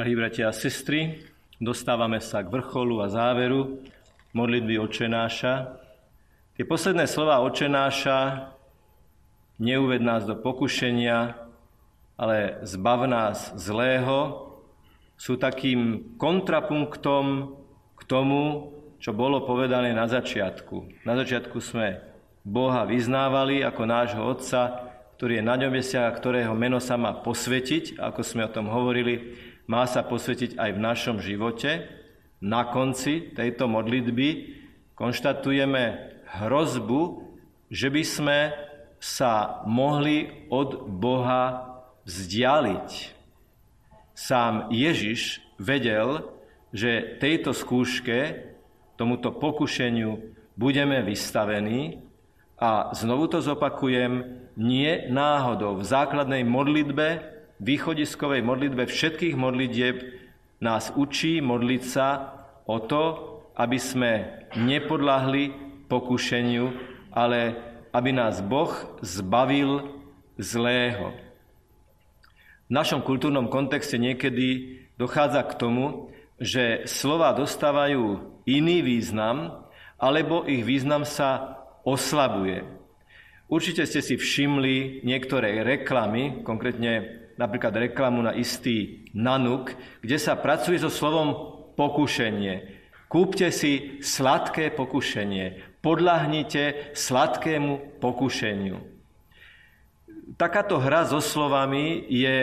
Drahí bratia a sestry, dostávame sa k vrcholu a záveru modlitby očenáša. Tie posledné slova očenáša neuved nás do pokušenia, ale zbav nás zlého, sú takým kontrapunktom k tomu, čo bolo povedané na začiatku. Na začiatku sme Boha vyznávali ako nášho Otca, ktorý je na nebesiach a ktorého meno sa má posvetiť, ako sme o tom hovorili, má sa posvetiť aj v našom živote. Na konci tejto modlitby konštatujeme hrozbu, že by sme sa mohli od Boha vzdialiť. Sám Ježiš vedel, že tejto skúške tomuto pokušeniu budeme vystavení a znovu to zopakujem, nie náhodou. V základnej modlitbe, východiskovej modlitbe všetkých modlitieb nás učí modliť sa o to, aby sme nepodľahli pokušeniu, ale aby nás Boh zbavil zlého. V našom kultúrnom kontexte niekedy dochádza k tomu, že slova dostávajú iný význam, alebo ich význam sa oslabuje. Určite ste si všimli niektoré reklamy, konkrétne napríklad reklamu na istý nanuk, kde sa pracuje so slovom pokušenie. Kúpte si sladké pokušenie, podľahnite sladkému pokušeniu. Takáto hra so slovami je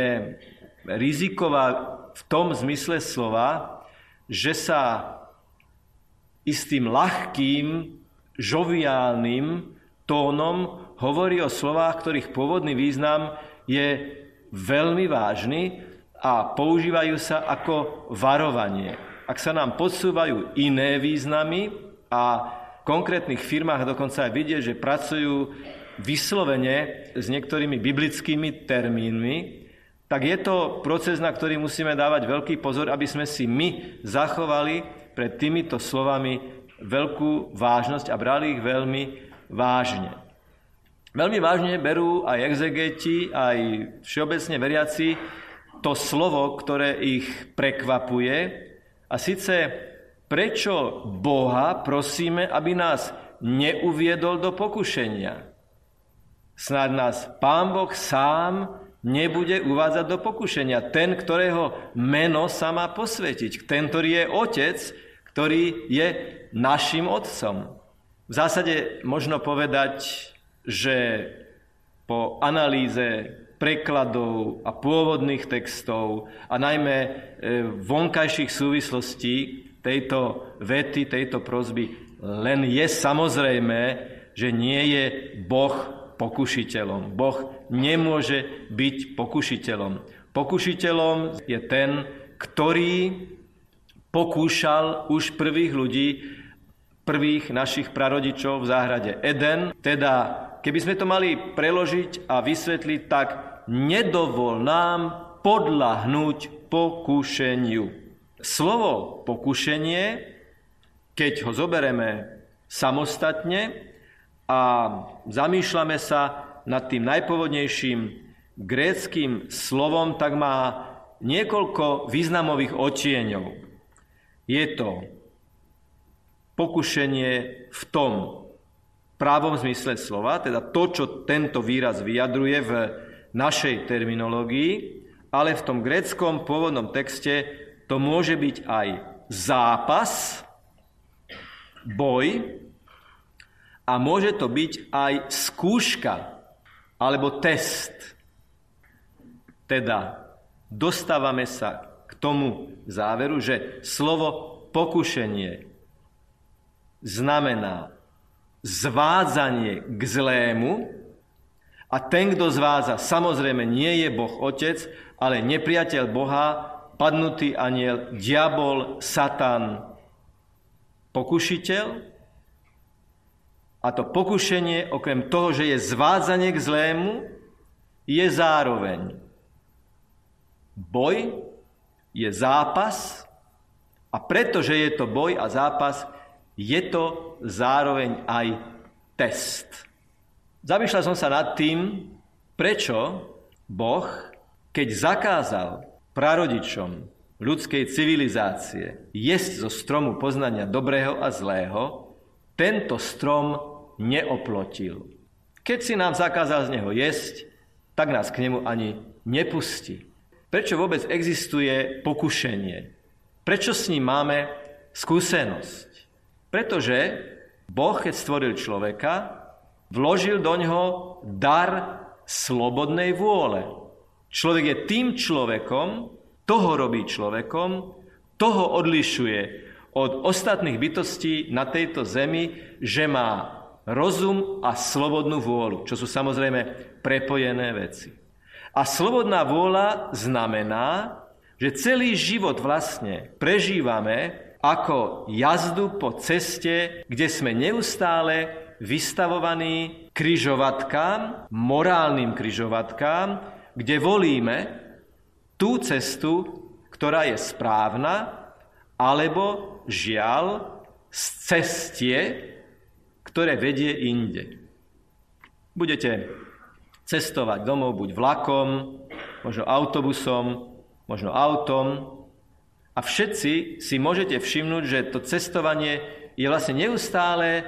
riziková v tom zmysle slova, že sa istým ľahkým, žoviálnym tónom hovorí o slovách, ktorých pôvodný význam je veľmi vážny a používajú sa ako varovanie. Ak sa nám podsúvajú iné významy a v konkrétnych firmách dokonca aj vidieť, že pracujú vyslovene s niektorými biblickými termínmi, tak je to proces, na ktorý musíme dávať veľký pozor, aby sme si my zachovali pred týmito slovami veľkú vážnosť a brali ich veľmi vážne. Veľmi vážne berú aj exegeti, aj všeobecne veriaci to slovo, ktoré ich prekvapuje. A síce, prečo Boha prosíme, aby nás neuviedol do pokušenia? Snad nás Pán Boh sám nebude uvádzať do pokušenia. Ten, ktorého meno sa má posvetiť. Ten, ktorý je otec, ktorý je našim otcom. V zásade možno povedať, že po analýze prekladov a pôvodných textov a najmä e, vonkajších súvislostí tejto vety, tejto prozby, len je samozrejme, že nie je Boh pokušiteľom. Boh nemôže byť pokušiteľom. Pokušiteľom je ten, ktorý pokúšal už prvých ľudí, prvých našich prarodičov v záhrade Eden. Teda, keby sme to mali preložiť a vysvetliť, tak nedovol nám podľahnúť pokúšeniu. Slovo pokušenie, keď ho zobereme samostatne, a zamýšľame sa nad tým najpovodnejším gréckým slovom, tak má niekoľko významových odtieňov. Je to pokušenie v tom právom zmysle slova, teda to, čo tento výraz vyjadruje v našej terminológii, ale v tom gréckom pôvodnom texte to môže byť aj zápas, boj, a môže to byť aj skúška alebo test. Teda dostávame sa k tomu záveru, že slovo pokušenie znamená zvádzanie k zlému a ten, kto zvádza, samozrejme nie je Boh Otec, ale nepriateľ Boha, padnutý aniel, diabol, satan, pokušiteľ, a to pokušenie, okrem toho, že je zvádzanie k zlému, je zároveň boj, je zápas. A pretože je to boj a zápas, je to zároveň aj test. Zamýšľal som sa nad tým, prečo Boh, keď zakázal prarodičom ľudskej civilizácie jesť zo stromu poznania dobrého a zlého, tento strom neoplotil. Keď si nám zakázal z neho jesť, tak nás k nemu ani nepustí. Prečo vôbec existuje pokušenie? Prečo s ním máme skúsenosť? Pretože Boh, keď stvoril človeka, vložil do ňoho dar slobodnej vôle. Človek je tým človekom, toho robí človekom, toho odlišuje od ostatných bytostí na tejto zemi, že má rozum a slobodnú vôľu, čo sú samozrejme prepojené veci. A slobodná vôľa znamená, že celý život vlastne prežívame ako jazdu po ceste, kde sme neustále vystavovaní kryžovatkám, morálnym kryžovatkám, kde volíme tú cestu, ktorá je správna, alebo žiaľ z cestie, ktoré vedie inde. Budete cestovať domov buď vlakom, možno autobusom, možno autom. A všetci si môžete všimnúť, že to cestovanie je vlastne neustále,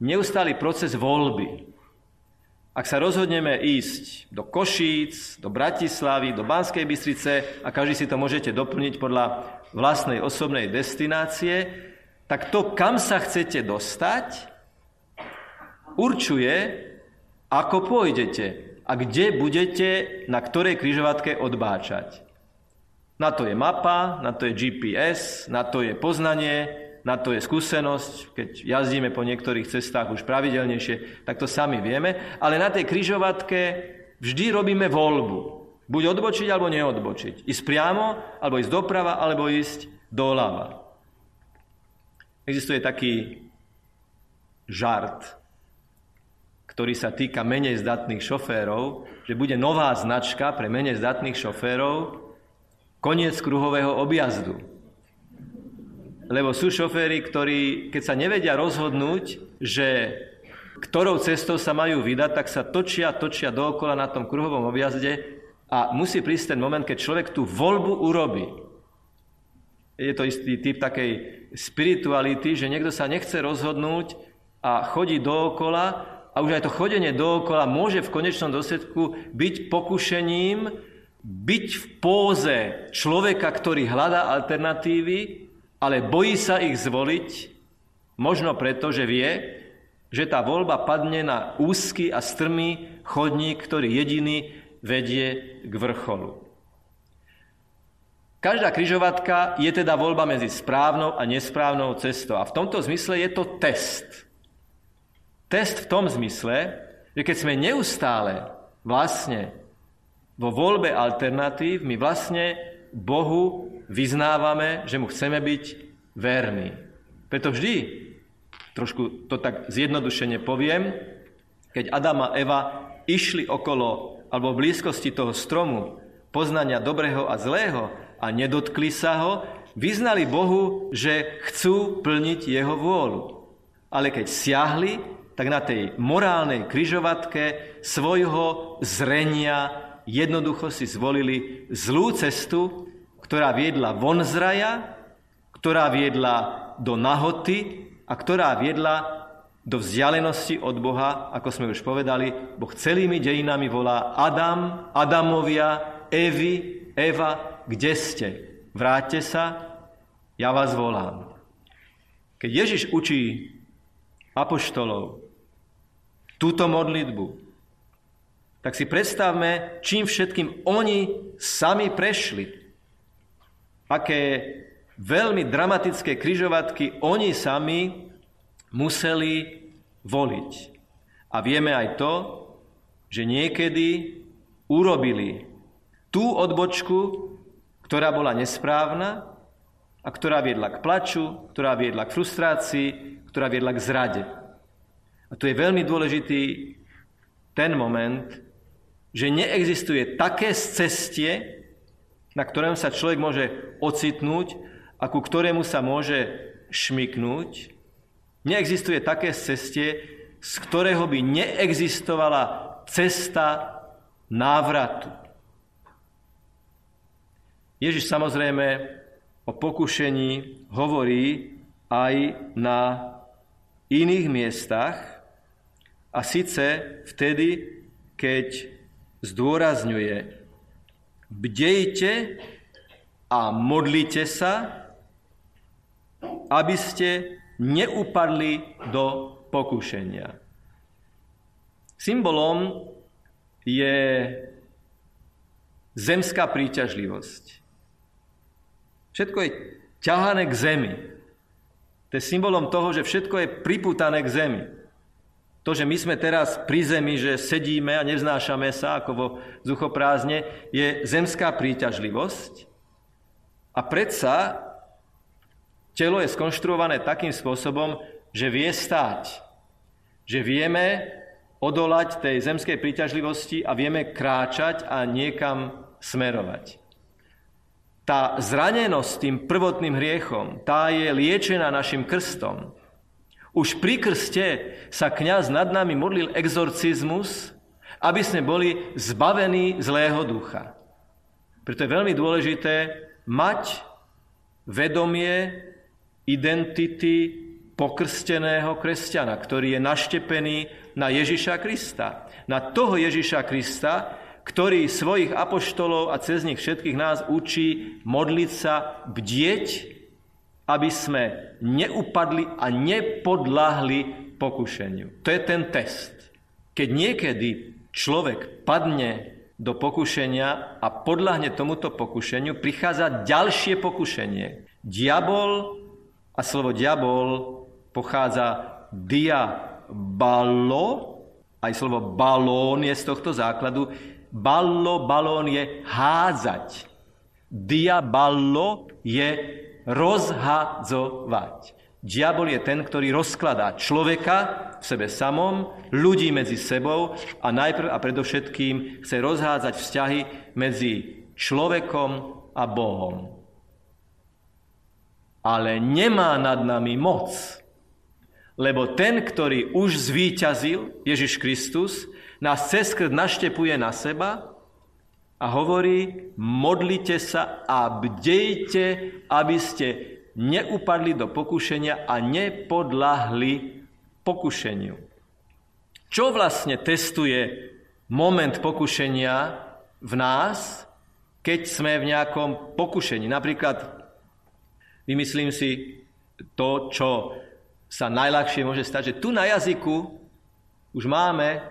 neustály proces voľby. Ak sa rozhodneme ísť do Košíc, do Bratislavy, do Banskej Bystrice a každý si to môžete doplniť podľa vlastnej osobnej destinácie, tak to, kam sa chcete dostať, určuje, ako pôjdete a kde budete na ktorej kryžovatke odbáčať. Na to je mapa, na to je GPS, na to je poznanie, na to je skúsenosť. Keď jazdíme po niektorých cestách už pravidelnejšie, tak to sami vieme. Ale na tej kryžovatke vždy robíme voľbu. Buď odbočiť, alebo neodbočiť. Ísť priamo, alebo ísť doprava, alebo ísť doľava. Existuje taký žart, ktorý sa týka menej zdatných šoférov, že bude nová značka pre menej zdatných šoférov, koniec kruhového objazdu. Lebo sú šoféry, ktorí, keď sa nevedia rozhodnúť, že ktorou cestou sa majú vydať, tak sa točia, točia dookola na tom kruhovom objazde a musí prísť ten moment, keď človek tú voľbu urobí. Je to istý typ takej spirituality, že niekto sa nechce rozhodnúť a chodí dookola a už aj to chodenie dookola môže v konečnom dôsledku byť pokušením byť v póze človeka, ktorý hľadá alternatívy, ale bojí sa ich zvoliť, možno preto, že vie, že tá voľba padne na úzky a strmý chodník, ktorý jediný vedie k vrcholu. Každá kryžovatka je teda voľba medzi správnou a nesprávnou cestou. A v tomto zmysle je to test. Test v tom zmysle, že keď sme neustále vlastne vo voľbe alternatív, my vlastne Bohu vyznávame, že mu chceme byť verní. Preto vždy, trošku to tak zjednodušene poviem, keď Adam a Eva išli okolo alebo v blízkosti toho stromu poznania dobrého a zlého a nedotkli sa ho, vyznali Bohu, že chcú plniť jeho vôľu. Ale keď siahli, tak na tej morálnej kryžovatke svojho zrenia jednoducho si zvolili zlú cestu, ktorá viedla von z raja, ktorá viedla do nahoty a ktorá viedla do vzdialenosti od Boha, ako sme už povedali, Boh celými dejinami volá Adam, Adamovia, Evy, Eva, kde ste? Vráťte sa, ja vás volám. Keď Ježiš učí apoštolov, túto modlitbu, tak si predstavme, čím všetkým oni sami prešli. Aké veľmi dramatické kryžovatky oni sami museli voliť. A vieme aj to, že niekedy urobili tú odbočku, ktorá bola nesprávna a ktorá viedla k plaču, ktorá viedla k frustrácii, ktorá viedla k zrade. A tu je veľmi dôležitý ten moment, že neexistuje také cestie, na ktorom sa človek môže ocitnúť a ku ktorému sa môže šmiknúť. Neexistuje také cestie, z ktorého by neexistovala cesta návratu. Ježiš samozrejme o pokušení hovorí aj na iných miestach a síce vtedy, keď zdôrazňuje bdejte a modlite sa, aby ste neupadli do pokušenia. Symbolom je zemská príťažlivosť. Všetko je ťahané k zemi. To je symbolom toho, že všetko je priputané k zemi. To, že my sme teraz pri zemi, že sedíme a nevznášame sa ako vo vzduchoprázdne, je zemská príťažlivosť. A predsa telo je skonštruované takým spôsobom, že vie stáť. Že vieme odolať tej zemskej príťažlivosti a vieme kráčať a niekam smerovať. Tá zranenosť tým prvotným hriechom, tá je liečená našim krstom. Už pri krste sa kňaz nad nami modlil exorcizmus, aby sme boli zbavení zlého ducha. Preto je veľmi dôležité mať vedomie identity pokrsteného kresťana, ktorý je naštepený na Ježiša Krista. Na toho Ježiša Krista, ktorý svojich apoštolov a cez nich všetkých nás učí modliť sa, bdieť, aby sme neupadli a nepodláhli pokušeniu. To je ten test. Keď niekedy človek padne do pokušenia a podľahne tomuto pokušeniu, prichádza ďalšie pokušenie. Diabol, a slovo diabol pochádza diabalo, aj slovo balón je z tohto základu. Ballo, balón je hádzať. Diabalo je rozhadzovať. Diabol je ten, ktorý rozkladá človeka v sebe samom, ľudí medzi sebou a najprv a predovšetkým chce rozhádzať vzťahy medzi človekom a Bohom. Ale nemá nad nami moc, lebo ten, ktorý už zvíťazil, Ježiš Kristus, nás cez krd naštepuje na seba a hovorí, modlite sa a bdejte, aby ste neupadli do pokušenia a nepodlahli pokušeniu. Čo vlastne testuje moment pokušenia v nás, keď sme v nejakom pokušení? Napríklad, vymyslím si to, čo sa najľahšie môže stať, že tu na jazyku už máme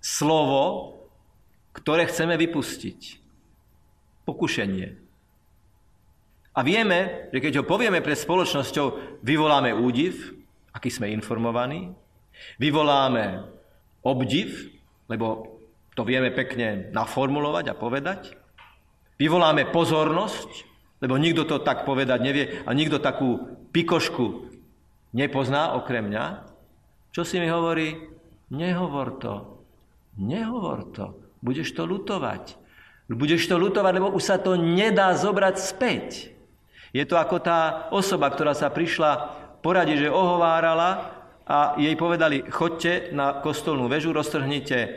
slovo, ktoré chceme vypustiť. Pokušenie. A vieme, že keď ho povieme pred spoločnosťou, vyvoláme údiv, aký sme informovaní, vyvoláme obdiv, lebo to vieme pekne naformulovať a povedať, vyvoláme pozornosť, lebo nikto to tak povedať nevie a nikto takú pikošku nepozná okrem mňa. Čo si mi hovorí? Nehovor to. Nehovor to. Budeš to lutovať. Budeš to lutovať, lebo už sa to nedá zobrať späť. Je to ako tá osoba, ktorá sa prišla poradiť, že ohovárala a jej povedali, chodte na kostolnú väžu, roztrhnite e,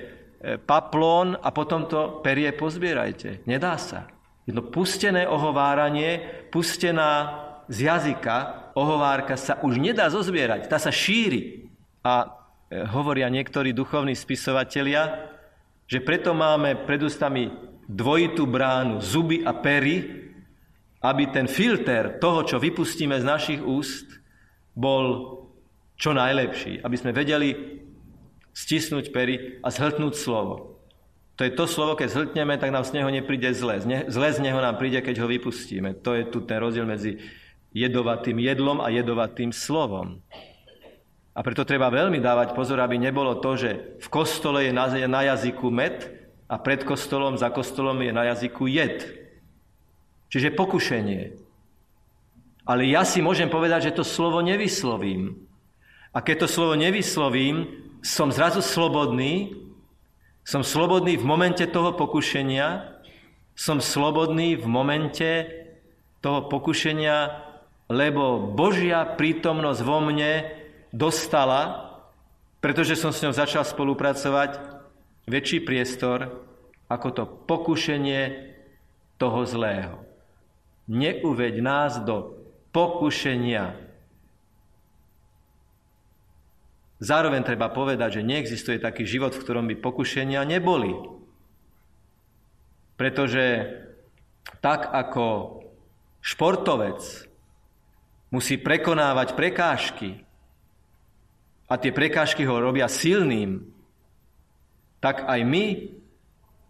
paplón a potom to perie pozbierajte. Nedá sa. Jedno pustené ohováranie, pustená z jazyka, ohovárka sa už nedá zozbierať, tá sa šíri. A e, hovoria niektorí duchovní spisovatelia, že preto máme pred ústami dvojitú bránu, zuby a pery, aby ten filter toho, čo vypustíme z našich úst, bol čo najlepší. Aby sme vedeli stisnúť pery a zhltnúť slovo. To je to slovo, keď zhltneme, tak nám z neho nepríde zle. Zle z neho nám príde, keď ho vypustíme. To je tu ten rozdiel medzi jedovatým jedlom a jedovatým slovom. A preto treba veľmi dávať pozor, aby nebolo to, že v kostole je na jazyku med a pred kostolom, za kostolom je na jazyku jed. Čiže pokušenie. Ale ja si môžem povedať, že to slovo nevyslovím. A keď to slovo nevyslovím, som zrazu slobodný, som slobodný v momente toho pokušenia, som slobodný v momente toho pokušenia, lebo Božia prítomnosť vo mne dostala, pretože som s ňou začal spolupracovať, väčší priestor ako to pokušenie toho zlého. neuveď nás do pokušenia. Zároveň treba povedať, že neexistuje taký život, v ktorom by pokušenia neboli. Pretože tak ako športovec musí prekonávať prekážky a tie prekážky ho robia silným, tak aj my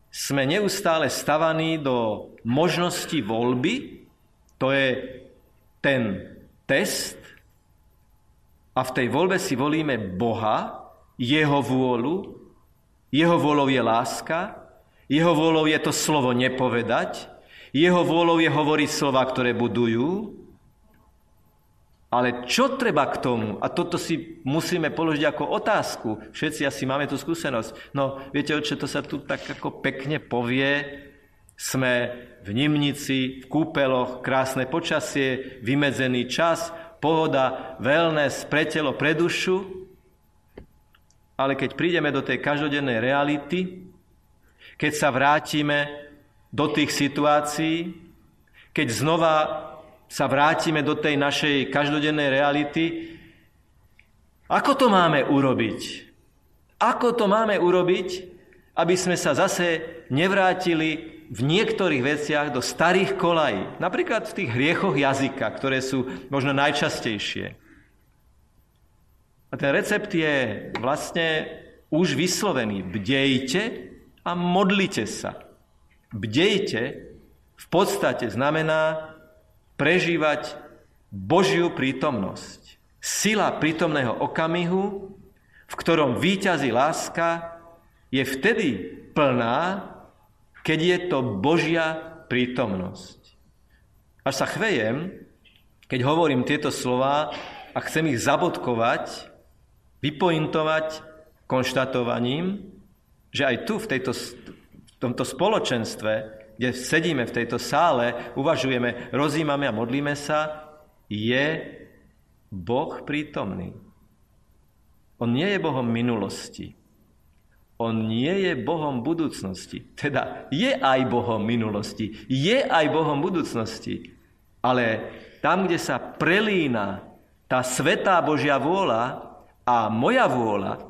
sme neustále stavaní do možnosti voľby, to je ten test, a v tej voľbe si volíme Boha, Jeho vôľu, Jeho vôľou je láska, Jeho vôľou je to slovo nepovedať, Jeho vôľou je hovoriť slova, ktoré budujú, ale čo treba k tomu? A toto si musíme položiť ako otázku. Všetci asi máme tú skúsenosť. No, viete, oče, to sa tu tak ako pekne povie. Sme v Nimnici, v kúpeloch, krásne počasie, vymedzený čas, pohoda, wellness pre pre dušu. Ale keď prídeme do tej každodennej reality, keď sa vrátime do tých situácií, keď znova sa vrátime do tej našej každodennej reality, ako to máme urobiť? Ako to máme urobiť, aby sme sa zase nevrátili v niektorých veciach do starých kolají? Napríklad v tých hriechoch jazyka, ktoré sú možno najčastejšie. A ten recept je vlastne už vyslovený. Bdejte a modlite sa. Bdejte v podstate znamená prežívať Božiu prítomnosť. Sila prítomného okamihu, v ktorom výťazí láska, je vtedy plná, keď je to Božia prítomnosť. Až sa chvejem, keď hovorím tieto slova a chcem ich zabodkovať, vypointovať konštatovaním, že aj tu v, tejto, v tomto spoločenstve kde sedíme v tejto sále, uvažujeme, rozímame a modlíme sa, je Boh prítomný. On nie je Bohom minulosti. On nie je Bohom budúcnosti. Teda je aj Bohom minulosti, je aj Bohom budúcnosti. Ale tam, kde sa prelína tá svetá Božia vôľa a moja vôľa,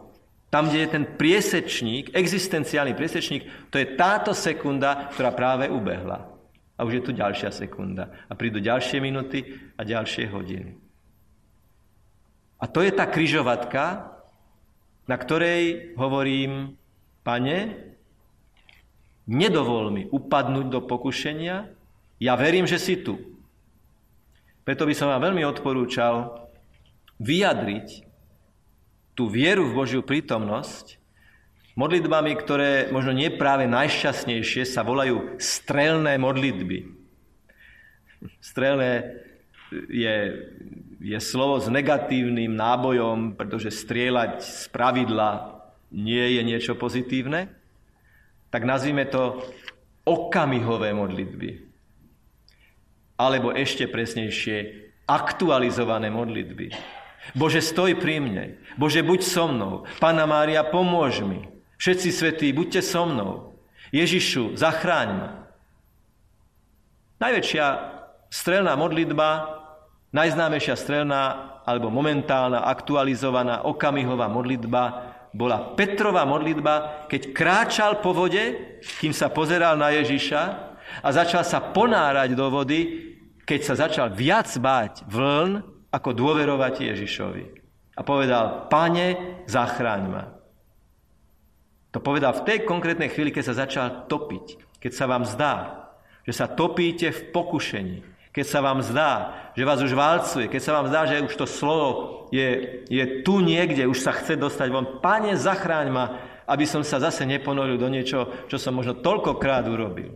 tam, kde je ten priesečník, existenciálny priesečník, to je táto sekunda, ktorá práve ubehla. A už je tu ďalšia sekunda. A prídu ďalšie minuty a ďalšie hodiny. A to je tá kryžovatka, na ktorej hovorím, pane, nedovol mi upadnúť do pokušenia, ja verím, že si tu. Preto by som vám veľmi odporúčal vyjadriť tú vieru v Božiu prítomnosť modlitbami, ktoré možno nie práve najšťastnejšie sa volajú strelné modlitby. Strelné je, je slovo s negatívnym nábojom, pretože strieľať z pravidla nie je niečo pozitívne, tak nazvime to okamihové modlitby. Alebo ešte presnejšie, aktualizované modlitby. Bože, stoj pri mne. Bože, buď so mnou. Pána Mária, pomôž mi. Všetci svetí, buďte so mnou. Ježišu, zachráň ma. Najväčšia strelná modlitba, najznámejšia strelná alebo momentálna, aktualizovaná, okamihová modlitba bola Petrova modlitba, keď kráčal po vode, kým sa pozeral na Ježiša a začal sa ponárať do vody, keď sa začal viac báť vln, ako dôverovať Ježišovi. A povedal, pane, zachráň ma. To povedal v tej konkrétnej chvíli, keď sa začal topiť. Keď sa vám zdá, že sa topíte v pokušení. Keď sa vám zdá, že vás už válcuje. Keď sa vám zdá, že už to slovo je, je tu niekde, už sa chce dostať von. Pane, zachráň ma, aby som sa zase neponoril do niečo, čo som možno toľkokrát urobil.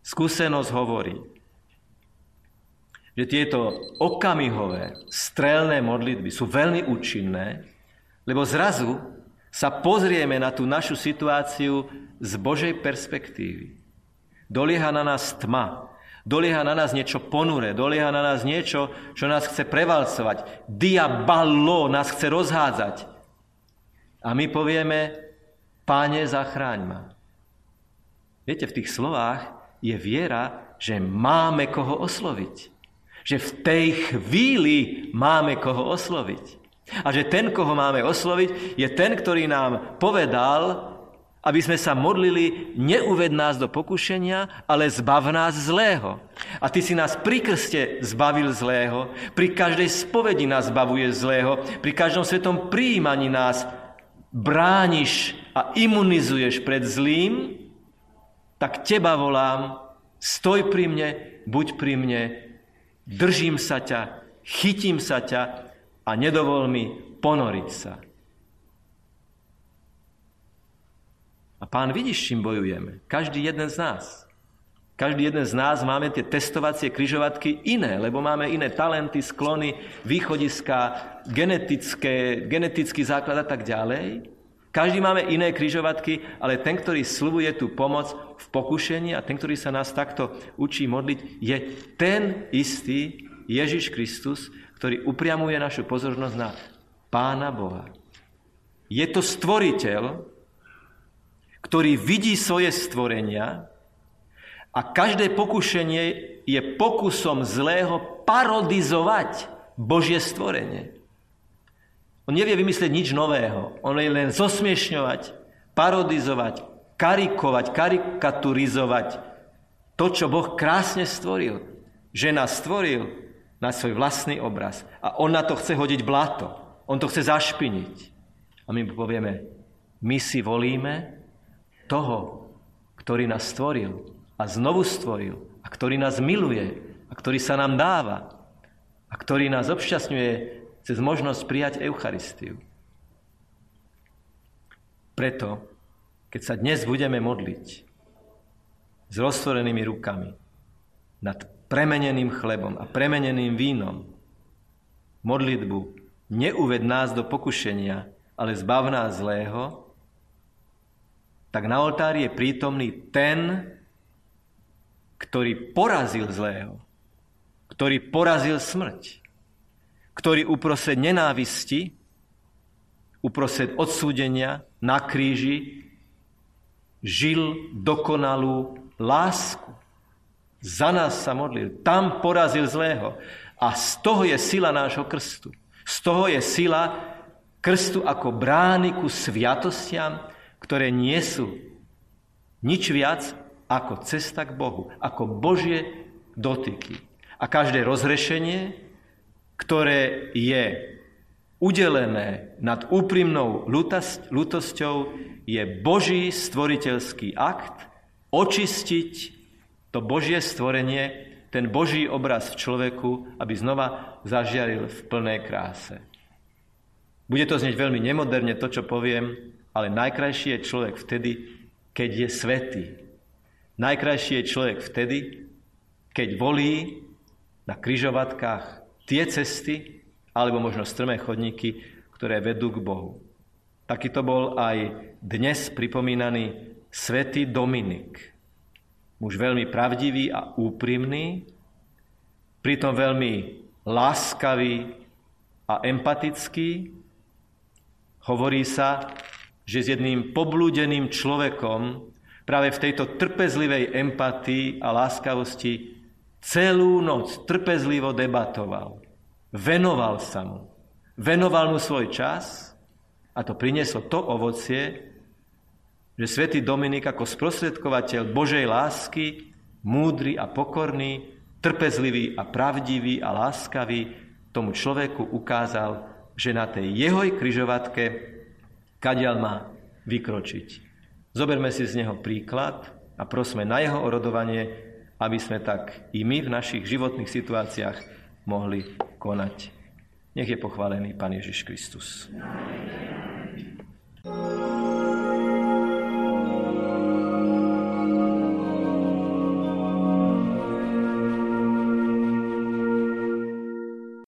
Skúsenosť hovorí, že tieto okamihové, strelné modlitby sú veľmi účinné, lebo zrazu sa pozrieme na tú našu situáciu z Božej perspektívy. Dolieha na nás tma, dolieha na nás niečo ponure, dolieha na nás niečo, čo nás chce prevalcovať. Diabalo nás chce rozhádzať. A my povieme, páne, zachráň ma. Viete, v tých slovách je viera, že máme koho osloviť. Že v tej chvíli máme koho osloviť. A že ten, koho máme osloviť, je ten, ktorý nám povedal, aby sme sa modlili, neuved nás do pokušenia, ale zbav nás zlého. A ty si nás pri krste zbavil zlého, pri každej spovedi nás zbavuje zlého, pri každom svetom príjmaní nás brániš a imunizuješ pred zlým, tak teba volám, stoj pri mne, buď pri mne, držím sa ťa, chytím sa ťa a nedovol mi ponoriť sa. A pán vidí, s čím bojujeme. Každý jeden z nás. Každý jeden z nás máme tie testovacie kryžovatky iné, lebo máme iné talenty, sklony, východiska, genetické, genetický základ a tak ďalej. Každý máme iné kryžovatky, ale ten, ktorý slubuje tú pomoc v pokušení a ten, ktorý sa nás takto učí modliť, je ten istý Ježiš Kristus, ktorý upriamuje našu pozornosť na Pána Boha. Je to stvoriteľ, ktorý vidí svoje stvorenia a každé pokušenie je pokusom zlého parodizovať Božie stvorenie. On nevie vymyslieť nič nového. On je len zosmiešňovať, parodizovať, karikovať, karikaturizovať to, čo Boh krásne stvoril. Že nás stvoril na svoj vlastný obraz. A on na to chce hodiť blato. On to chce zašpiniť. A my povieme, my si volíme toho, ktorý nás stvoril a znovu stvoril a ktorý nás miluje a ktorý sa nám dáva a ktorý nás obšťastňuje cez možnosť prijať Eucharistiu. Preto, keď sa dnes budeme modliť s roztvorenými rukami nad premeneným chlebom a premeneným vínom, modlitbu neuved nás do pokušenia, ale zbav nás zlého, tak na oltári je prítomný ten, ktorý porazil zlého, ktorý porazil smrť, ktorý uprostred nenávisti, uprostred odsúdenia na kríži žil dokonalú lásku. Za nás sa modlil. Tam porazil zlého. A z toho je sila nášho krstu. Z toho je sila krstu ako brány ku sviatostiam, ktoré nie sú nič viac ako cesta k Bohu, ako Božie dotyky. A každé rozrešenie, ktoré je udelené nad úprimnou lutosťou, je Boží stvoriteľský akt očistiť to Božie stvorenie, ten Boží obraz v človeku, aby znova zažiaril v plnej kráse. Bude to znieť veľmi nemoderne, to, čo poviem, ale najkrajší je človek vtedy, keď je svetý. Najkrajší je človek vtedy, keď volí na kryžovatkách tie cesty, alebo možno strmé chodníky, ktoré vedú k Bohu. Taký to bol aj dnes pripomínaný svätý Dominik. Muž veľmi pravdivý a úprimný, pritom veľmi láskavý a empatický. Hovorí sa, že s jedným poblúdeným človekom práve v tejto trpezlivej empatii a láskavosti celú noc trpezlivo debatoval. Venoval sa mu. Venoval mu svoj čas a to prinieslo to ovocie, že svätý Dominik ako sprostredkovateľ Božej lásky, múdry a pokorný, trpezlivý a pravdivý a láskavý, tomu človeku ukázal, že na tej jeho križovatke kadiaľ má vykročiť. Zoberme si z neho príklad a prosme na jeho orodovanie, aby sme tak i my v našich životných situáciách mohli konať. Nech je pochválený Pán Ježiš Kristus. Amen.